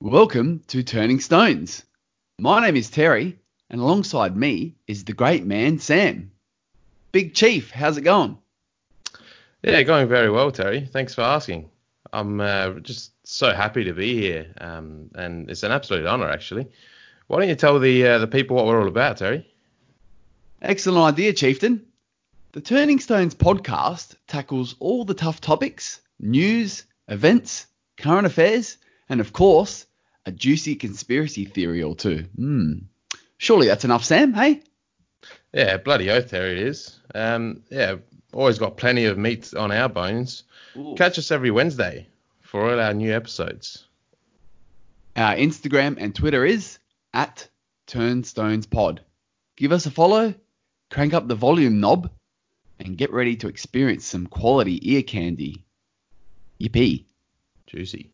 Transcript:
Welcome to Turning Stones. My name is Terry, and alongside me is the great man Sam. Big Chief, how's it going? Yeah, going very well, Terry. Thanks for asking. I'm uh, just so happy to be here, um, and it's an absolute honour, actually. Why don't you tell the uh, the people what we're all about, Terry? Excellent idea, Chieftain. The Turning Stones podcast tackles all the tough topics, news, events, current affairs, and of course, a juicy conspiracy theory or two. Hmm. Surely that's enough, Sam, hey? Yeah, bloody oath, there it is. Um, yeah, always got plenty of meat on our bones. Ooh. Catch us every Wednesday for all our new episodes. Our Instagram and Twitter is at TurnstonesPod. Give us a follow, crank up the volume knob, and get ready to experience some quality ear candy. Yippee. Juicy.